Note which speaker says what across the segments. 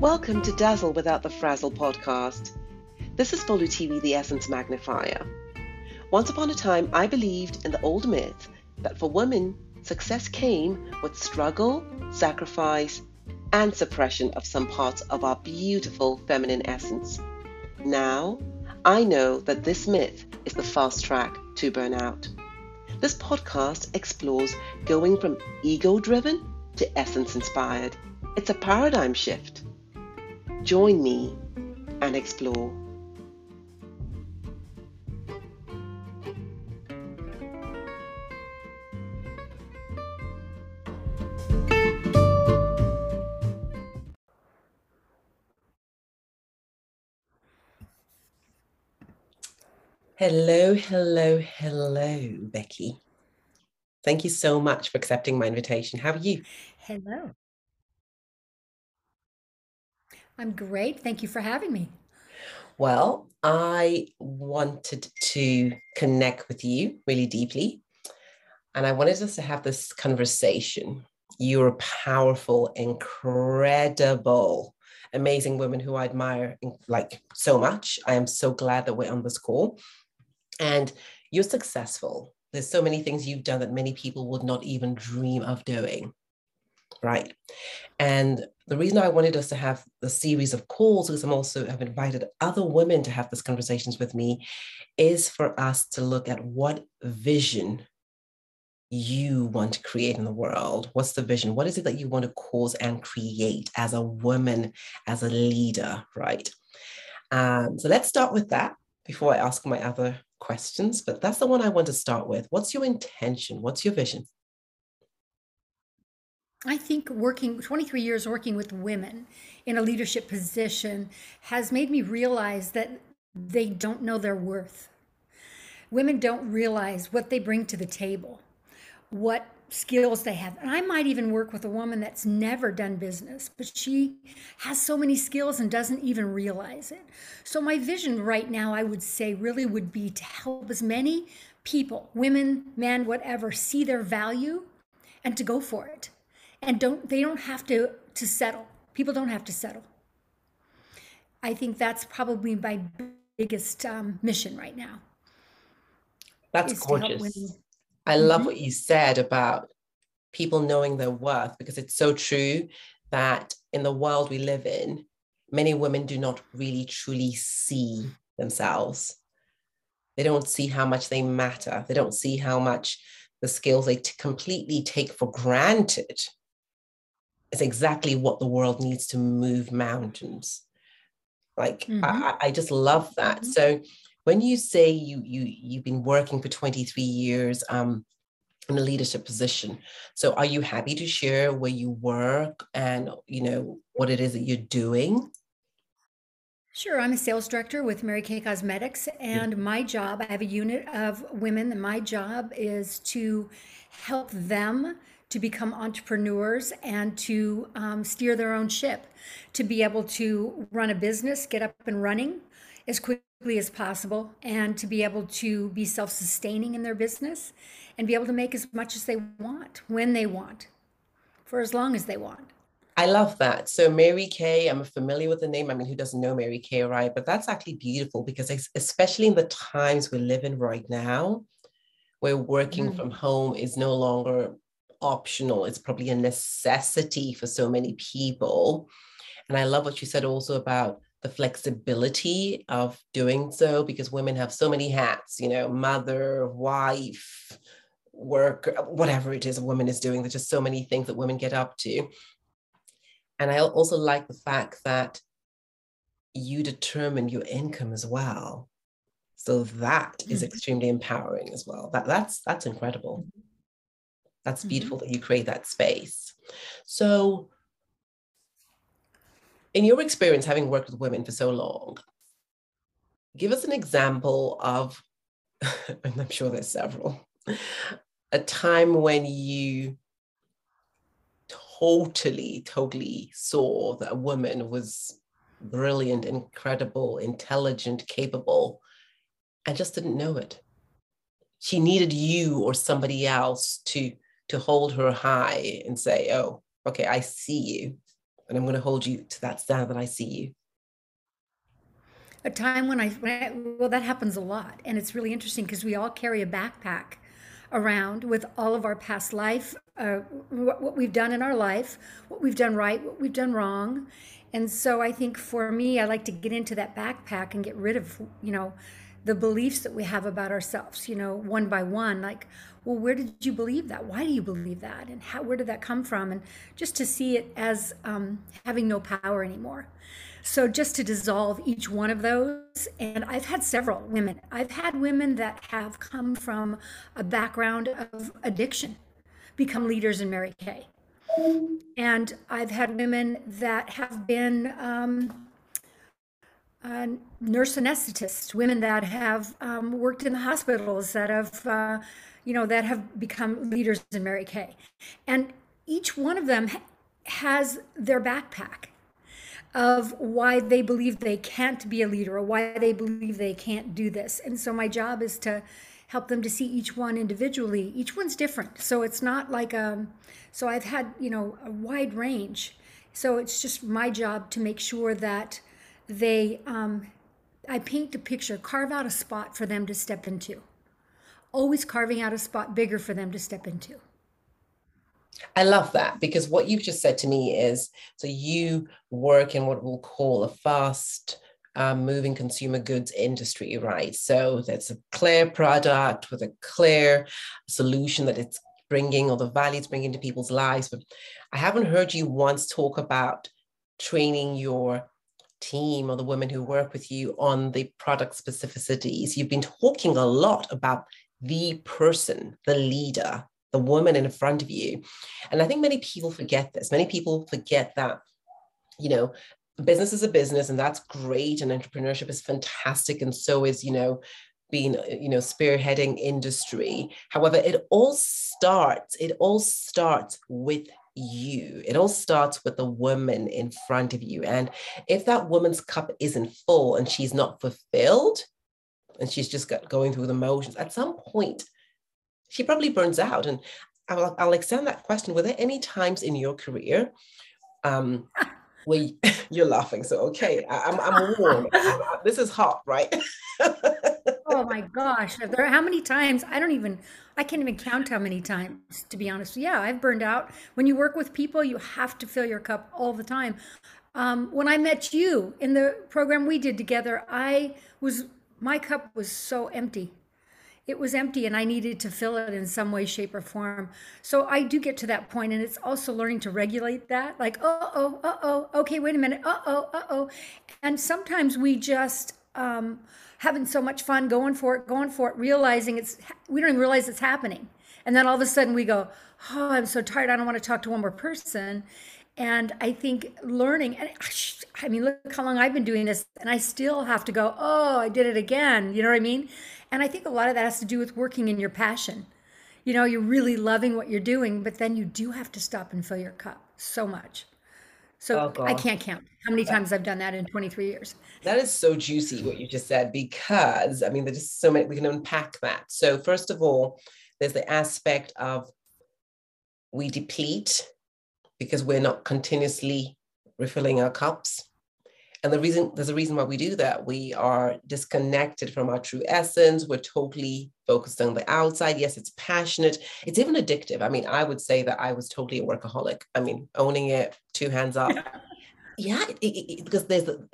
Speaker 1: Welcome to Dazzle Without the Frazzle podcast. This is Bolu TV, the Essence Magnifier. Once upon a time, I believed in the old myth that for women, success came with struggle, sacrifice, and suppression of some parts of our beautiful feminine essence. Now, I know that this myth is the fast track to burnout. This podcast explores going from ego driven to essence inspired. It's a paradigm shift. Join me and explore. Hello, hello, hello, Becky. Thank you so much for accepting my invitation. How are you?
Speaker 2: Hello. I'm great. Thank you for having me.
Speaker 1: Well, I wanted to connect with you really deeply. And I wanted us to have this conversation. You're a powerful, incredible, amazing woman who I admire like so much. I am so glad that we're on this call. And you're successful. There's so many things you've done that many people would not even dream of doing right? And the reason I wanted us to have the series of calls, because I'm also have invited other women to have these conversations with me, is for us to look at what vision you want to create in the world. What's the vision? What is it that you want to cause and create as a woman, as a leader, right? Um, so let's start with that before I ask my other questions. But that's the one I want to start with. What's your intention? What's your vision?
Speaker 2: I think working 23 years working with women in a leadership position has made me realize that they don't know their worth. Women don't realize what they bring to the table, what skills they have. And I might even work with a woman that's never done business, but she has so many skills and doesn't even realize it. So, my vision right now, I would say, really would be to help as many people, women, men, whatever, see their value and to go for it and don't they don't have to to settle. People don't have to settle. I think that's probably my biggest um, mission right now.
Speaker 1: That's gorgeous. i love mm-hmm. what you said about people knowing their worth because it's so true that in the world we live in many women do not really truly see themselves. They don't see how much they matter. They don't see how much the skills they t- completely take for granted is exactly what the world needs to move mountains. Like mm-hmm. I, I, just love that. Mm-hmm. So when you say you you you've been working for 23 years um, in a leadership position, so are you happy to share where you work and you know what it is that you're doing?
Speaker 2: Sure, I'm a sales director with Mary Kay Cosmetics, and my job, I have a unit of women, and my job is to help them to become entrepreneurs and to um, steer their own ship, to be able to run a business, get up and running as quickly as possible, and to be able to be self sustaining in their business and be able to make as much as they want when they want for as long as they want.
Speaker 1: I love that. So Mary Kay, I'm familiar with the name. I mean, who doesn't know Mary Kay, right? But that's actually beautiful because especially in the times we live in right now, where working mm. from home is no longer optional, it's probably a necessity for so many people. And I love what you said also about the flexibility of doing so because women have so many hats, you know, mother, wife, work, whatever it is a woman is doing. There's just so many things that women get up to. And I also like the fact that you determine your income as well. So that is mm-hmm. extremely empowering as well. That that's that's incredible. Mm-hmm. That's mm-hmm. beautiful that you create that space. So, in your experience, having worked with women for so long, give us an example of, and I'm sure there's several, a time when you totally, totally saw that a woman was brilliant, incredible, intelligent, capable, and just didn't know it. She needed you or somebody else to to hold her high and say, oh, okay, I see you. And I'm going to hold you to that standard that I see you.
Speaker 2: A time when I, when I well, that happens a lot. And it's really interesting because we all carry a backpack around with all of our past life, uh, what, what we've done in our life, what we've done right, what we've done wrong. And so I think for me, I like to get into that backpack and get rid of, you know, the beliefs that we have about ourselves, you know, one by one, like, well, where did you believe that? Why do you believe that? And how, where did that come from? And just to see it as um, having no power anymore. So just to dissolve each one of those, and I've had several women. I've had women that have come from a background of addiction, become leaders in Mary Kay. And I've had women that have been um, uh, nurse anesthetists, women that have um, worked in the hospitals, that have, uh, you know, that have become leaders in Mary Kay. And each one of them has their backpack of why they believe they can't be a leader or why they believe they can't do this. And so my job is to help them to see each one individually. Each one's different. So it's not like um so I've had, you know, a wide range. So it's just my job to make sure that they um I paint the picture, carve out a spot for them to step into. Always carving out a spot bigger for them to step into.
Speaker 1: I love that because what you've just said to me is so you work in what we'll call a fast um, moving consumer goods industry, right? So that's a clear product with a clear solution that it's bringing or the value it's bringing to people's lives. But I haven't heard you once talk about training your team or the women who work with you on the product specificities. You've been talking a lot about the person, the leader, the woman in front of you. And I think many people forget this. Many people forget that, you know, business is a business and that's great. And entrepreneurship is fantastic. And so is, you know, being, you know, spearheading industry. However, it all starts, it all starts with you. It all starts with the woman in front of you. And if that woman's cup isn't full and she's not fulfilled, and she's just got going through the motions, at some point she probably burns out. And I'll, I'll extend that question. Were there any times in your career um, where you, you're laughing? So, okay, I, am I'm, I'm warm. this is hot, right?
Speaker 2: oh my gosh. There, how many times? I don't even, I can't even count how many times, to be honest. Yeah, I've burned out. When you work with people, you have to fill your cup all the time. Um, when I met you in the program we did together, I was, my cup was so empty it was empty and I needed to fill it in some way, shape, or form. So I do get to that point, and it's also learning to regulate that. Like, oh, oh, uh oh, okay, wait a minute, uh oh, uh oh. And sometimes we just um, having so much fun going for it, going for it, realizing it's we don't even realize it's happening, and then all of a sudden we go, oh, I'm so tired, I don't want to talk to one more person. And I think learning, and I mean, look how long I've been doing this, and I still have to go, oh, I did it again. You know what I mean? And I think a lot of that has to do with working in your passion. You know, you're really loving what you're doing, but then you do have to stop and fill your cup so much. So oh, I can't count how many times I've done that in 23 years.
Speaker 1: That is so juicy what you just said, because I mean, there's just so many, we can unpack that. So, first of all, there's the aspect of we deplete because we're not continuously refilling our cups and the reason there's a reason why we do that we are disconnected from our true essence we're totally focused on the outside yes it's passionate it's even addictive i mean i would say that i was totally a workaholic i mean owning it two hands up yeah it, it, it, because there's the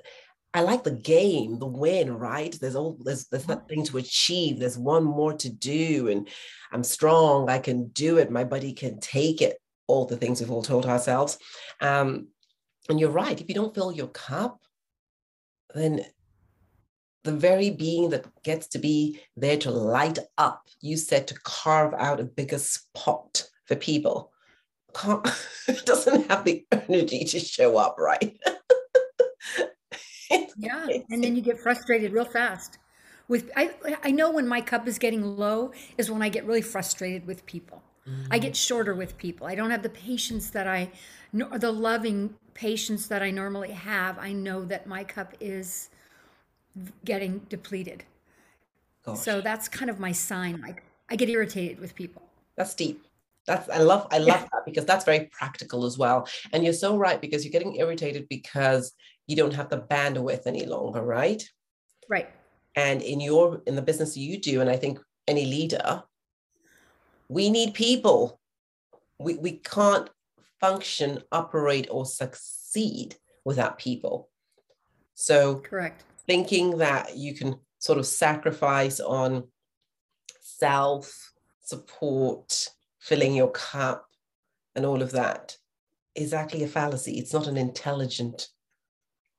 Speaker 1: I like the game, the win, right? There's all there's there's that thing to achieve. There's one more to do, and I'm strong. I can do it. My body can take it. All the things we've all told ourselves. Um, and you're right. If you don't fill your cup, then the very being that gets to be there to light up, you said to carve out a bigger spot for people, can't, doesn't have the energy to show up, right?
Speaker 2: yeah, and then you get frustrated real fast. With I, I know when my cup is getting low is when I get really frustrated with people. Mm-hmm. I get shorter with people. I don't have the patience that I, the loving patience that I normally have. I know that my cup is getting depleted. Gosh. So that's kind of my sign. Like I get irritated with people.
Speaker 1: That's deep. that's i love i love that because that's very practical as well and you're so right because you're getting irritated because you don't have the bandwidth any longer right
Speaker 2: right
Speaker 1: and in your in the business you do and i think any leader we need people. We, we can't function operate or succeed without people. So
Speaker 2: correct.
Speaker 1: thinking that you can sort of sacrifice on self support filling your cup and all of that is actually a fallacy. It's not an intelligent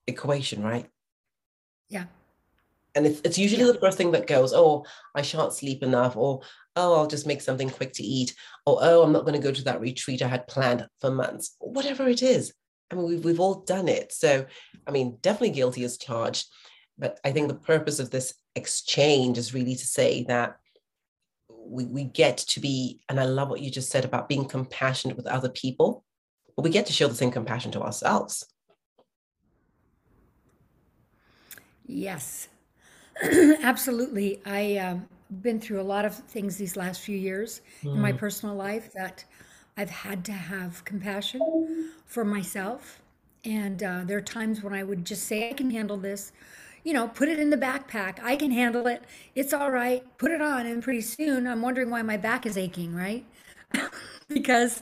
Speaker 1: equation right?
Speaker 2: Yeah.
Speaker 1: And it's, it's usually the first thing that goes oh i shan't sleep enough or oh i'll just make something quick to eat or oh i'm not going to go to that retreat i had planned for months whatever it is. I mean we've, we've all done it. So i mean definitely guilty as charged. But i think the purpose of this exchange is really to say that we, we get to be and i love what you just said about being compassionate with other people but we get to show the same compassion to ourselves.
Speaker 2: Yes. Absolutely. I um, been through a lot of things these last few years in my mm. personal life that I've had to have compassion for myself. And uh, there are times when I would just say, I can handle this. You know, put it in the backpack. I can handle it. It's all right. Put it on. And pretty soon I'm wondering why my back is aching, right? because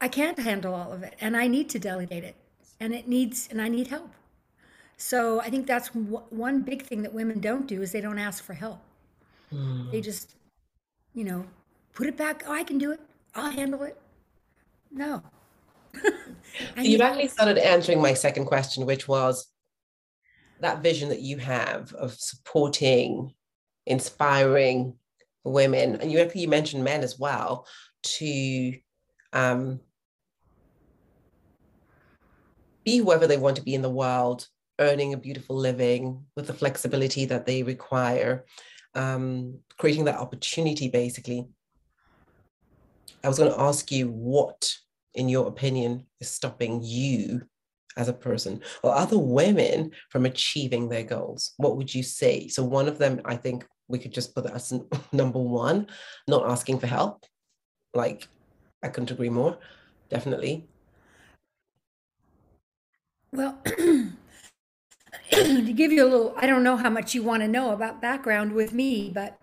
Speaker 2: I can't handle all of it and I need to delegate it. And it needs, and I need help. So I think that's one big thing that women don't do is they don't ask for help. Mm. They just, you know, put it back. Oh, I can do it. I'll handle it. No.
Speaker 1: You've actually started answering my second question, which was that vision that you have of supporting, inspiring women, and you actually you mentioned men as well, to um, be whoever they want to be in the world earning a beautiful living with the flexibility that they require, um, creating that opportunity basically. I was going to ask you what, in your opinion, is stopping you as a person or other women from achieving their goals? What would you say? So, one of them, I think we could just put that as number one, not asking for help. Like, I couldn't agree more, definitely.
Speaker 2: Well, to give you a little, I don't know how much you want to know about background with me, but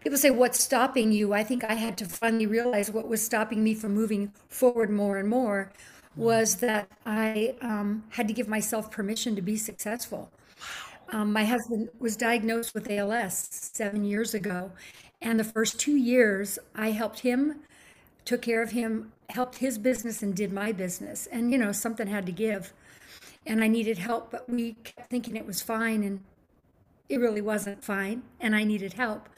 Speaker 2: people say, What's stopping you? I think I had to finally realize what was stopping me from moving forward more and more was that I um, had to give myself permission to be successful. Um, my husband was diagnosed with ALS seven years ago. And the first two years, I helped him, took care of him, helped his business, and did my business. And, you know, something had to give and I needed help, but we kept thinking it was fine and it really wasn't fine and I needed help.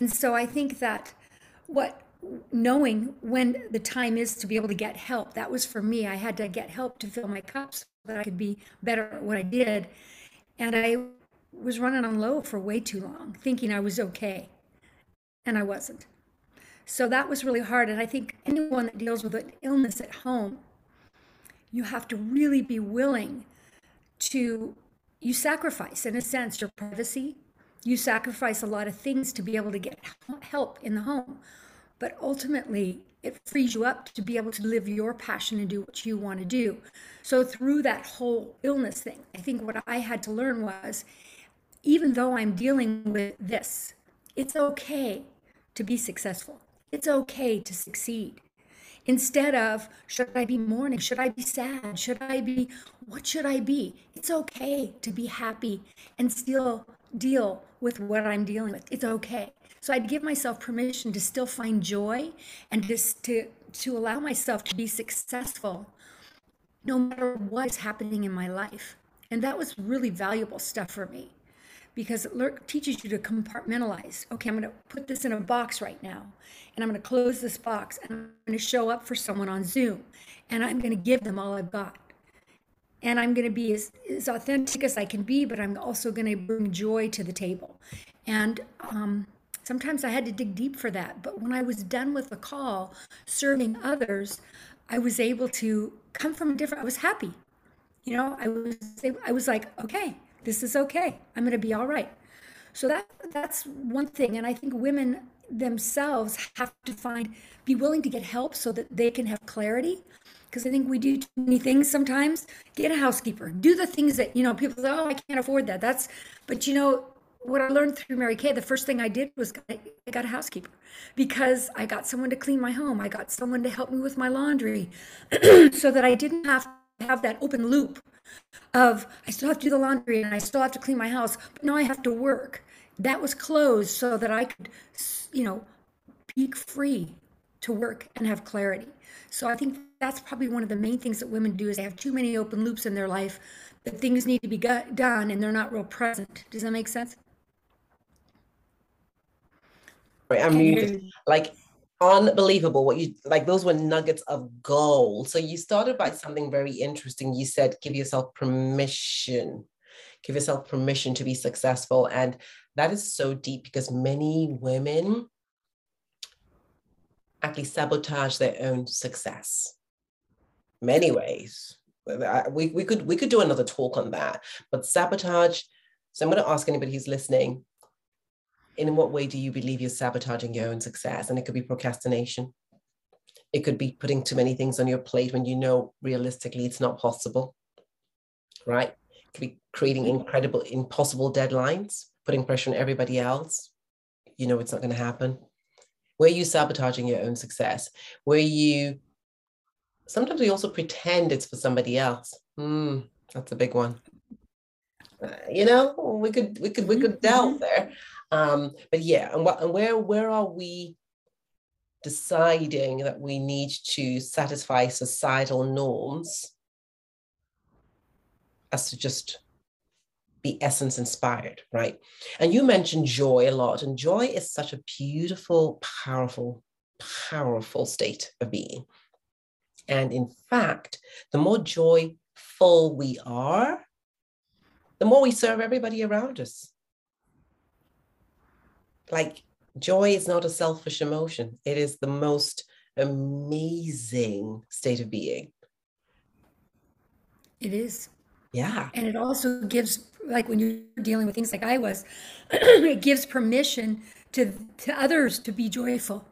Speaker 2: And so I think that what knowing when the time is to be able to get help, that was for me. I had to get help to fill my cups so that I could be better at what I did. And I was running on low for way too long, thinking I was okay. And I wasn't. So that was really hard. And I think anyone that deals with an illness at home you have to really be willing to you sacrifice in a sense your privacy. You sacrifice a lot of things to be able to get help in the home. But ultimately it frees you up to be able to live your passion and do what you want to do. So through that whole illness thing i think what i had to learn was even though i'm dealing with this it's okay to be successful. It's okay to succeed instead of should I be mourning? Should I be sad? Should I be, what should I be? It's okay to be happy and still deal with what I'm dealing with. It's okay. So I'd give myself permission to still find joy and just to, to allow myself to be successful no matter what is happening in my life. And that was really valuable stuff for me because it teaches you to compartmentalize. Okay, I'm going to put this in a box right now, and I'm going to close this box, and I'm going to show up for someone on Zoom, and I'm going to give them all I've got. And I'm going to be as, as authentic as I can be, but I'm also going to bring joy to the table. And um, sometimes I had to dig deep for that. But when I was done with the call, serving others, I was able to come from a different, I was happy. You know, I was, I was like, okay, this is okay. I'm going to be all right. So that that's one thing, and I think women themselves have to find be willing to get help so that they can have clarity because I think we do too many things sometimes. Get a housekeeper. Do the things that, you know, people say, oh, I can't afford that. That's, but you know, what I learned through Mary Kay, the first thing I did was I got a housekeeper because I got someone to clean my home. I got someone to help me with my laundry so that I didn't have have that open loop of I still have to do the laundry and I still have to clean my house, but now I have to work. That was closed so that I could, you know, peak free to work and have clarity. So I think that's probably one of the main things that women do is they have too many open loops in their life that things need to be got, done and they're not real present. Does that make sense?
Speaker 1: Right. I mean, like unbelievable what you like those were nuggets of gold. So you started by something very interesting. You said give yourself permission. Give yourself permission to be successful. And that is so deep because many women actually sabotage their own success. Many ways. We, we could we could do another talk on that but sabotage so i'm going to ask anybody who's listening in what way do you believe you're sabotaging your own success? And it could be procrastination. It could be putting too many things on your plate when you know realistically it's not possible right? It could be creating incredible impossible deadlines putting pressure on everybody else. You know it's not going to happen. Where you sabotaging your own success? Where you sometimes we also pretend it's for somebody else. Mm, that's a big one. Uh, you know we could we could we could delve mm-hmm. there um but yeah and what and where where are we deciding that we need to satisfy societal norms as to just be essence inspired, right? And you mentioned joy a lot, and joy is such a beautiful, powerful, powerful state of being. And in fact, the more joyful we are, the more we serve everybody around us. Like, joy is not a selfish emotion, it is the most amazing state of being.
Speaker 2: It is.
Speaker 1: Yeah.
Speaker 2: And it also gives, like when you're dealing with things like I was, it gives permission to, to others to be joyful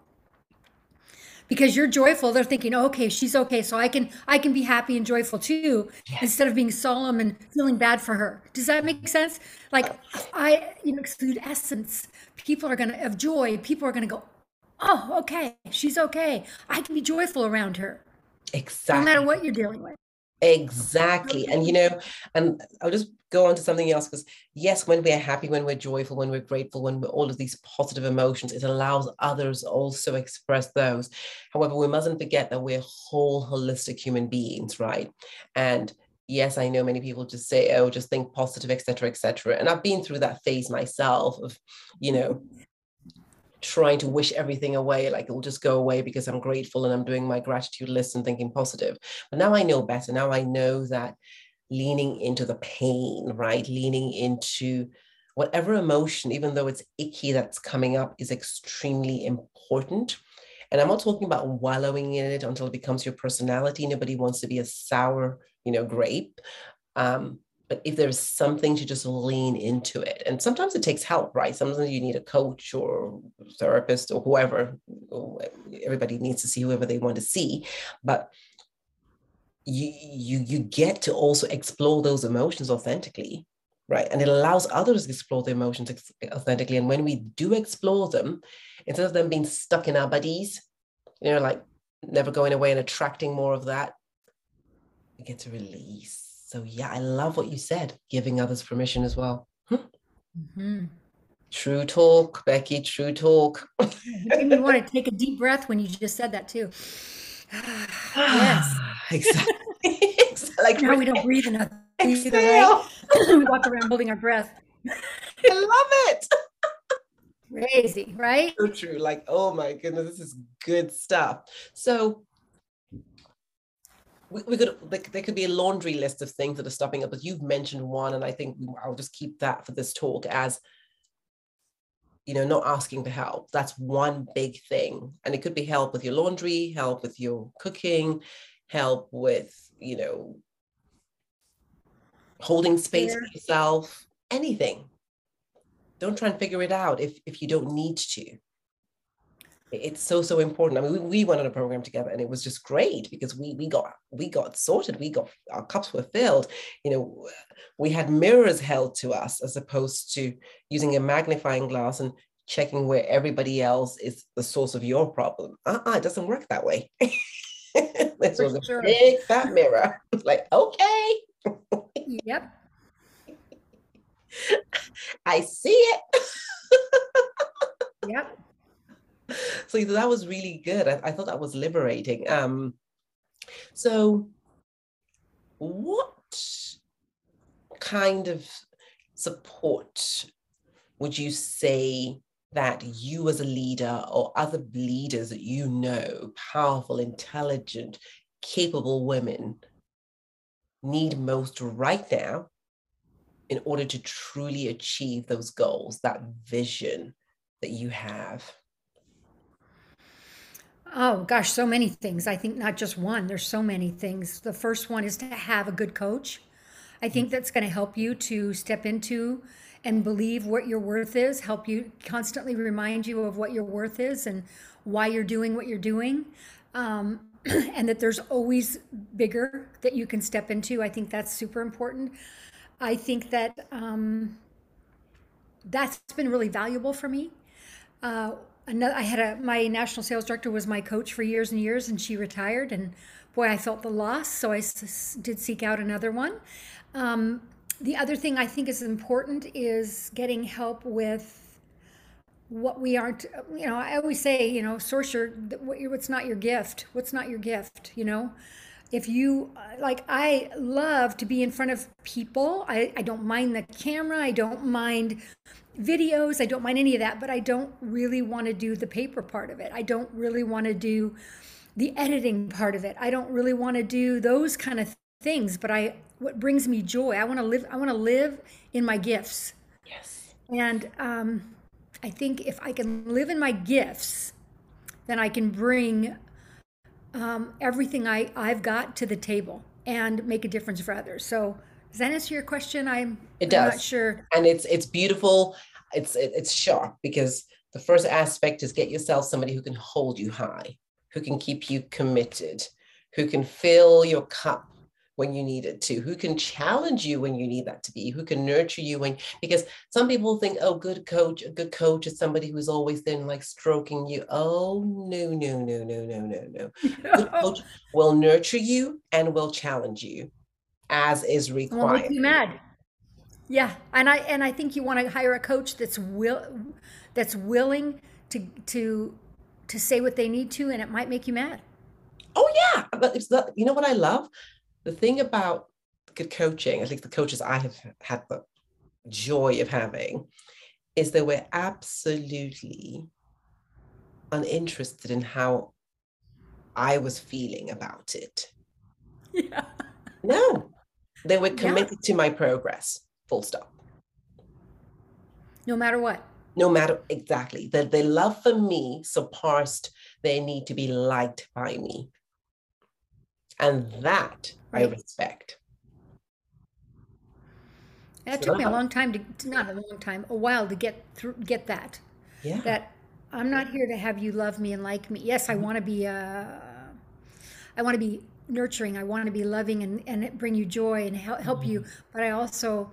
Speaker 2: because you're joyful. They're thinking oh, okay she's okay so i can i can be happy and joyful too yes. instead of being solemn and feeling bad for her. Does that make sense? Like i you know exude essence people are gonna of joy people are gonna go oh okay she's okay. I can be joyful around her.
Speaker 1: Exactly
Speaker 2: no matter what you're dealing with
Speaker 1: Exactly. And, you know, and I'll just go on to something else because, yes, when we're happy, when we're joyful, when we're grateful, when we're all of these positive emotions, it allows others also express those. However, we mustn't forget that we're whole, holistic human beings, right? And yes, I know many people just say, oh, just think positive, etc., etc. And I've been through that phase myself of, you know, trying to wish everything away, like it will just go away because I'm grateful and I'm doing my gratitude list and thinking positive. But now I know better. Now I know that leaning into the pain, right? Leaning into whatever emotion, even though it's icky that's coming up, is extremely important. And I'm not talking about wallowing in it until it becomes your personality. Nobody wants to be a sour, you know, grape. Um, but if there's something to just lean into it and sometimes it takes help right? Sometimes you need a coach or therapist or whoever everybody needs to see whoever they want to see but you you you get to also explore those emotions authentically right? And it allows others to explore the emotions authentically and when we do explore them instead of them being stuck in our bodies you know like never going away and attracting more of that we get to release so yeah, I love what you said, giving others permission as well. Mm-hmm. True talk, Becky. True talk.
Speaker 2: you me want to take a deep breath when you just said that too. yes,
Speaker 1: exactly.
Speaker 2: like now we don't breathe enough. Either, right? we walk around holding our breath.
Speaker 1: I love it.
Speaker 2: Crazy, right?
Speaker 1: So true. Like, oh my goodness, this is good stuff. So we, we could there could be a laundry list of things that are stopping up but you've mentioned one and i think i'll just keep that for this talk as you know not asking for help. That's one big thing. And it could be help with your laundry help with your cooking help with you know holding space yeah. for yourself anything. Don't try and figure it out if if you don't need to it's so so important. I mean, we, we went on a program together, and it was just great because we we got we got sorted. We got our cups were filled. You know, we had mirrors held to us as opposed to using a magnifying glass and checking where everybody else is the source of your problem. Uh-uh, it doesn't work that way. this was a big fat mirror. like, okay.
Speaker 2: yep.
Speaker 1: I see it.
Speaker 2: yep
Speaker 1: so that was really good. I, I thought that was liberating. Um, so, what kind of support would you say that you as a leader or other leaders that you know, powerful, intelligent, capable women, need most right now in order to truly achieve those goals, that vision that you have?
Speaker 2: Oh gosh, so many things. I think not just one, there's so many things. The first one is to have a good coach. I think that's going to help you to step into and believe what your worth is, help you constantly remind you of what your worth is and why you're doing what you're doing. Um, and that there's always bigger that you can step into. I think that's super important. I think that um, that's been really valuable for me. Uh, another i had a my national sales director was my coach for years and years and she retired and boy i felt the loss so I s- did seek out another one. Um, the other thing i think is important is getting help with what we aren't you know i always say you know source your what's not your gift what's not your gift you know if you like i love to be in front of people I, I don't mind the camera i don't mind videos. I don't mind any of that, but I don't really want to do the paper part of it. I don't really want to do the editing part of it. I don't really want to do those kind of things, but I what brings me joy. I want to live I want to live in my gifts.
Speaker 1: Yes.
Speaker 2: And um I think if I can live in my gifts, then I can bring um, everything I, I've got to the table and make a difference for others. So does that answer your question? I'm,
Speaker 1: it does.
Speaker 2: I'm not sure.
Speaker 1: And it's it's beautiful. It's it's sharp because the first aspect is get yourself somebody who can hold you high, who can keep you committed, who can fill your cup when you need it to, who can challenge you when you need that to be, who can nurture you when because some people think, oh, good coach, a good coach is somebody who's always then like stroking you. Oh no, no, no, no, no, no, no. Good coach will nurture you and will challenge you as is required. Make
Speaker 2: you mad. Yeah, and I and I think you want to hire a coach that's will that's willing to to to say what they need to, and it might make you mad.
Speaker 1: Oh yeah, but it's the you know what I love the thing about good coaching. At least the coaches I have had the joy of having is that we're absolutely uninterested in how I was feeling about it.
Speaker 2: Yeah.
Speaker 1: No, they were committed yeah. to my progress, full stop.
Speaker 2: No matter what.
Speaker 1: No matter exactly. That their love for me surpassed their need to be liked by me. And that right. I respect.
Speaker 2: It took me a long time to not a long time, a while to get through get that.
Speaker 1: Yeah.
Speaker 2: That I'm not here to have you love me and like me. Yes, I mm-hmm. want to be uh I want to be nurturing. I want to be loving and, and bring you joy and help, help mm-hmm. you. But I also,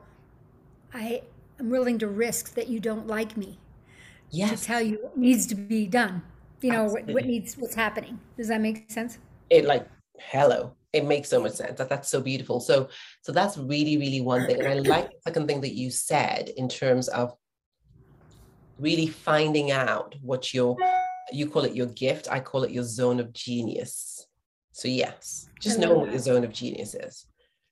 Speaker 2: I am willing to risk that you don't like me.
Speaker 1: Yes.
Speaker 2: To tell you what needs to be done. You know, what, what needs, what's happening. Does that make sense?
Speaker 1: It like, hello. It makes so much sense. That that's so beautiful. So, so that's really, really one thing. And I like the second thing that you said in terms of really finding out what your, you call it your gift. I call it your zone of genius so yes, just know what your zone of genius is.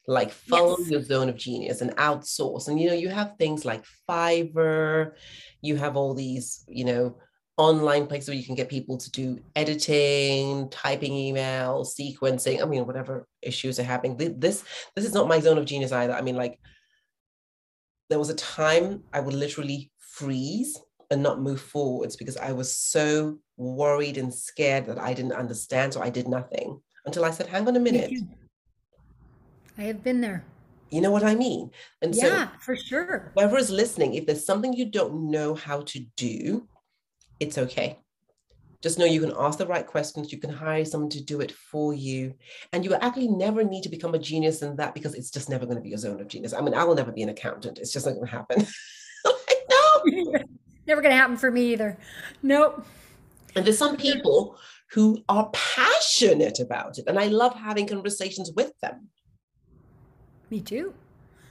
Speaker 1: Like follow yes. your zone of genius and outsource. And you know, you have things like Fiverr, you have all these, you know, online places where you can get people to do editing, typing emails, sequencing. I mean, whatever issues are happening. This this is not my zone of genius either. I mean, like there was a time I would literally freeze and not move forwards because I was so worried and scared that I didn't understand. So I did nothing until I said, hang on a minute.
Speaker 2: I have been there.
Speaker 1: You know what I mean?
Speaker 2: And yeah, so for sure.
Speaker 1: Whoever is listening, if there's something you don't know how to do, it's okay. just know you can ask the right questions you can hire someone to do it for you and you actually never need to become a genius in that because it's just never going to be a zone of genius. I mean i will never be an accountant it's just not going to happen
Speaker 2: no! Never going to happen for me either. Nope.
Speaker 1: And there's some people who are passionate about it and i love having conversations with them.
Speaker 2: Me too.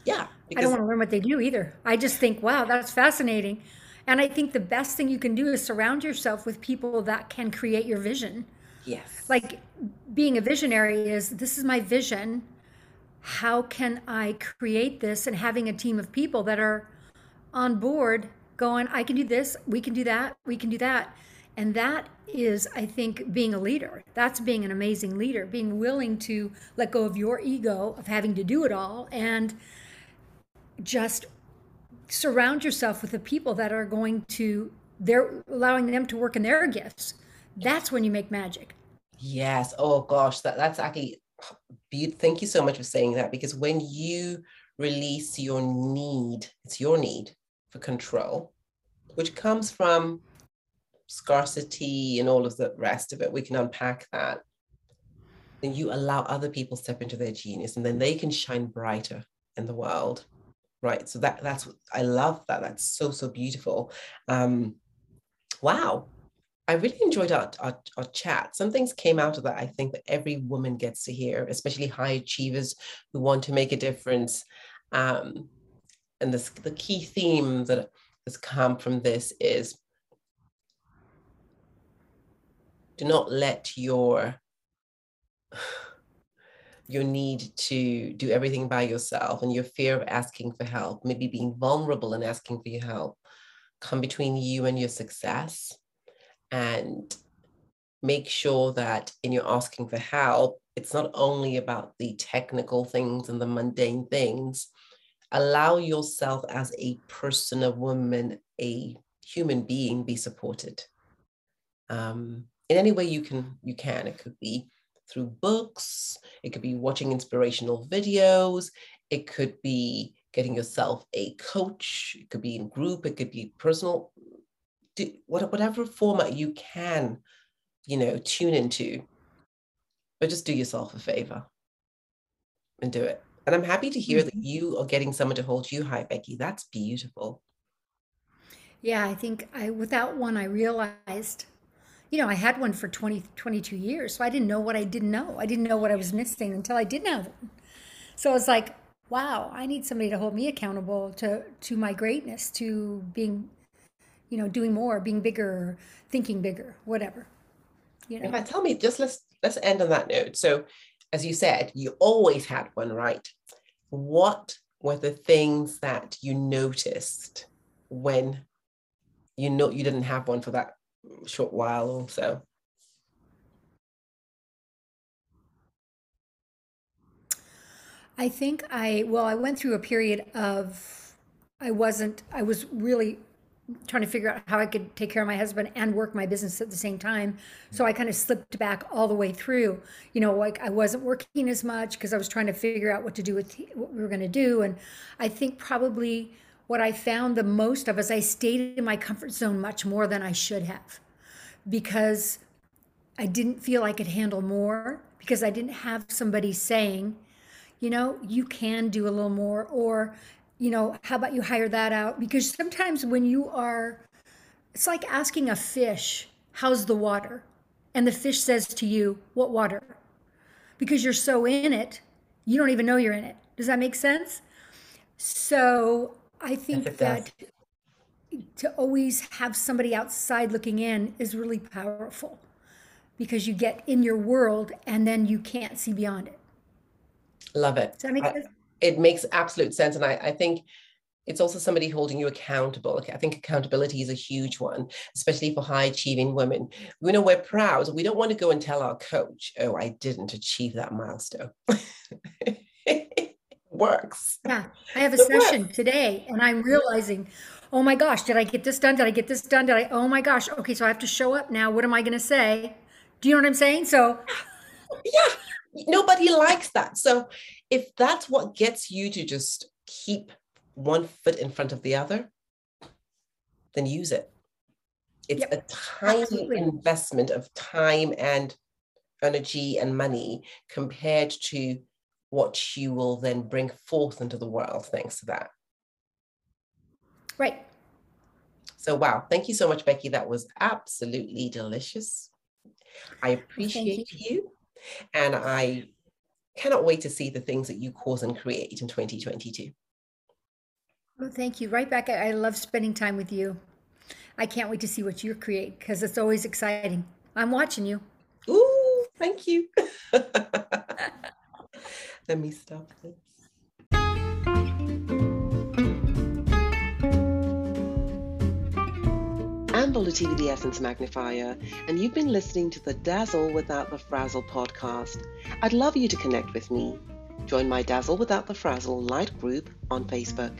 Speaker 1: Yeah
Speaker 2: i don't want to learn what they do either. I just think wow that's fascinating and I think the best thing you can do is surround yourself with people that can create your vision.
Speaker 1: Yes.
Speaker 2: Like being a visionary is this is my vision. How can I create this? And having a team of people that are on board going, I can do this, we can do that, we can do that. And that is, I think, being a leader. That's being an amazing leader, being willing to let go of your ego of having to do it all and just surround yourself with the people that are going to they're allowing them to work in their gifts. That's when you make magic.
Speaker 1: Yes. Oh gosh. That, that's actually thank you so much for saying that because when you release your need it's your need for control which comes from scarcity and all of the rest of it we can unpack that. Then you allow other people step into their genius and then they can shine brighter in the world right so that that's i love that that's so so beautiful. Um wow i really enjoyed our, our, our chat. Some things came out of that i think that every woman gets to hear especially high achievers who want to make a difference. Um and this the key theme that has come from this is do not let your your need to do everything by yourself and your fear of asking for help, maybe being vulnerable and asking for your help, come between you and your success. And make sure that in your asking for help, it's not only about the technical things and the mundane things. Allow yourself as a person, a woman, a human being, be supported. Um, in any way you can, you can. It could be through books, it could be watching inspirational videos, it could be getting yourself a coach, it could be in group, it could be personal, whatever format you can, you know, tune into. But just do yourself a favor and do it. And I'm happy to hear mm-hmm. that you are getting someone to hold you high, Becky. That's beautiful.
Speaker 2: Yeah, I think I without one I realized you know, I had one for 20, 22 years. So I didn't know what I didn't know. I didn't know what I was missing until I did have. So was like, wow, I need somebody to hold me accountable to, to my greatness, to being, you know, doing more, being bigger, thinking bigger, whatever.
Speaker 1: You know? I tell me, just let's, let's end on that note. So as you said, you always had one, right? What were the things that you noticed when you know you didn't have one for that short while also.
Speaker 2: I think I, well, I went through a period of, I wasn't, I was really trying to figure out how I could take care of my husband and work my business at the same time. So I kind of slipped back all the way through. You know, like I wasn't working as much because I was trying to figure out what to do with what we were going to do. And I think probably what I found the most of is I stayed in my comfort zone much more than I should have because I didn't feel I could handle more because I didn't have somebody saying, you know, you can do a little more or you know, how about you hire that out? Because sometimes when you are, it's like asking a fish, how's the water? And the fish says to you, what water? Because you're so in it, you don't even know you're in it. Does that make sense? So I think that to always have somebody outside looking in is really powerful because you get in your world and then you can't see beyond it.
Speaker 1: Love it.
Speaker 2: Does that make sense?
Speaker 1: it makes absolute sense. And I, I think it's also somebody holding you accountable. Okay, I think accountability is a huge one, especially for high achieving women. We know we're proud. We don't want to go and tell our coach, oh, I didn't achieve that milestone. works.
Speaker 2: Yeah. I have a it session works. today and I'm realizing, oh my gosh, did I get this done? Did I get this done? Did I, oh my gosh. Okay. So I have to show up now. What am I going to say? Do you know what I'm saying? So,
Speaker 1: yeah, nobody likes that. So, if that's what gets you to just keep one foot in front of the other, then use it. It's
Speaker 2: Yep,
Speaker 1: a tiny
Speaker 2: absolutely.
Speaker 1: investment of time and energy and money compared to what you will then bring forth into the world thanks to that.
Speaker 2: Right.
Speaker 1: So, wow, thank you so much, Becky. That was absolutely delicious. I appreciate you. And I cannot wait to see the things that you cause and create in 2022.
Speaker 2: Well, thank you. Right back. I I love spending time with you. I can't wait to see what you create because it's always exciting. I'm watching you.
Speaker 1: Ooh, thank you. Let me stop this. I'm Volatility the Essence Magnifier, and you've been listening to the Dazzle Without the Frazzle podcast. I'd love you to connect with me. Join my Dazzle Without the Frazzle Light group on Facebook.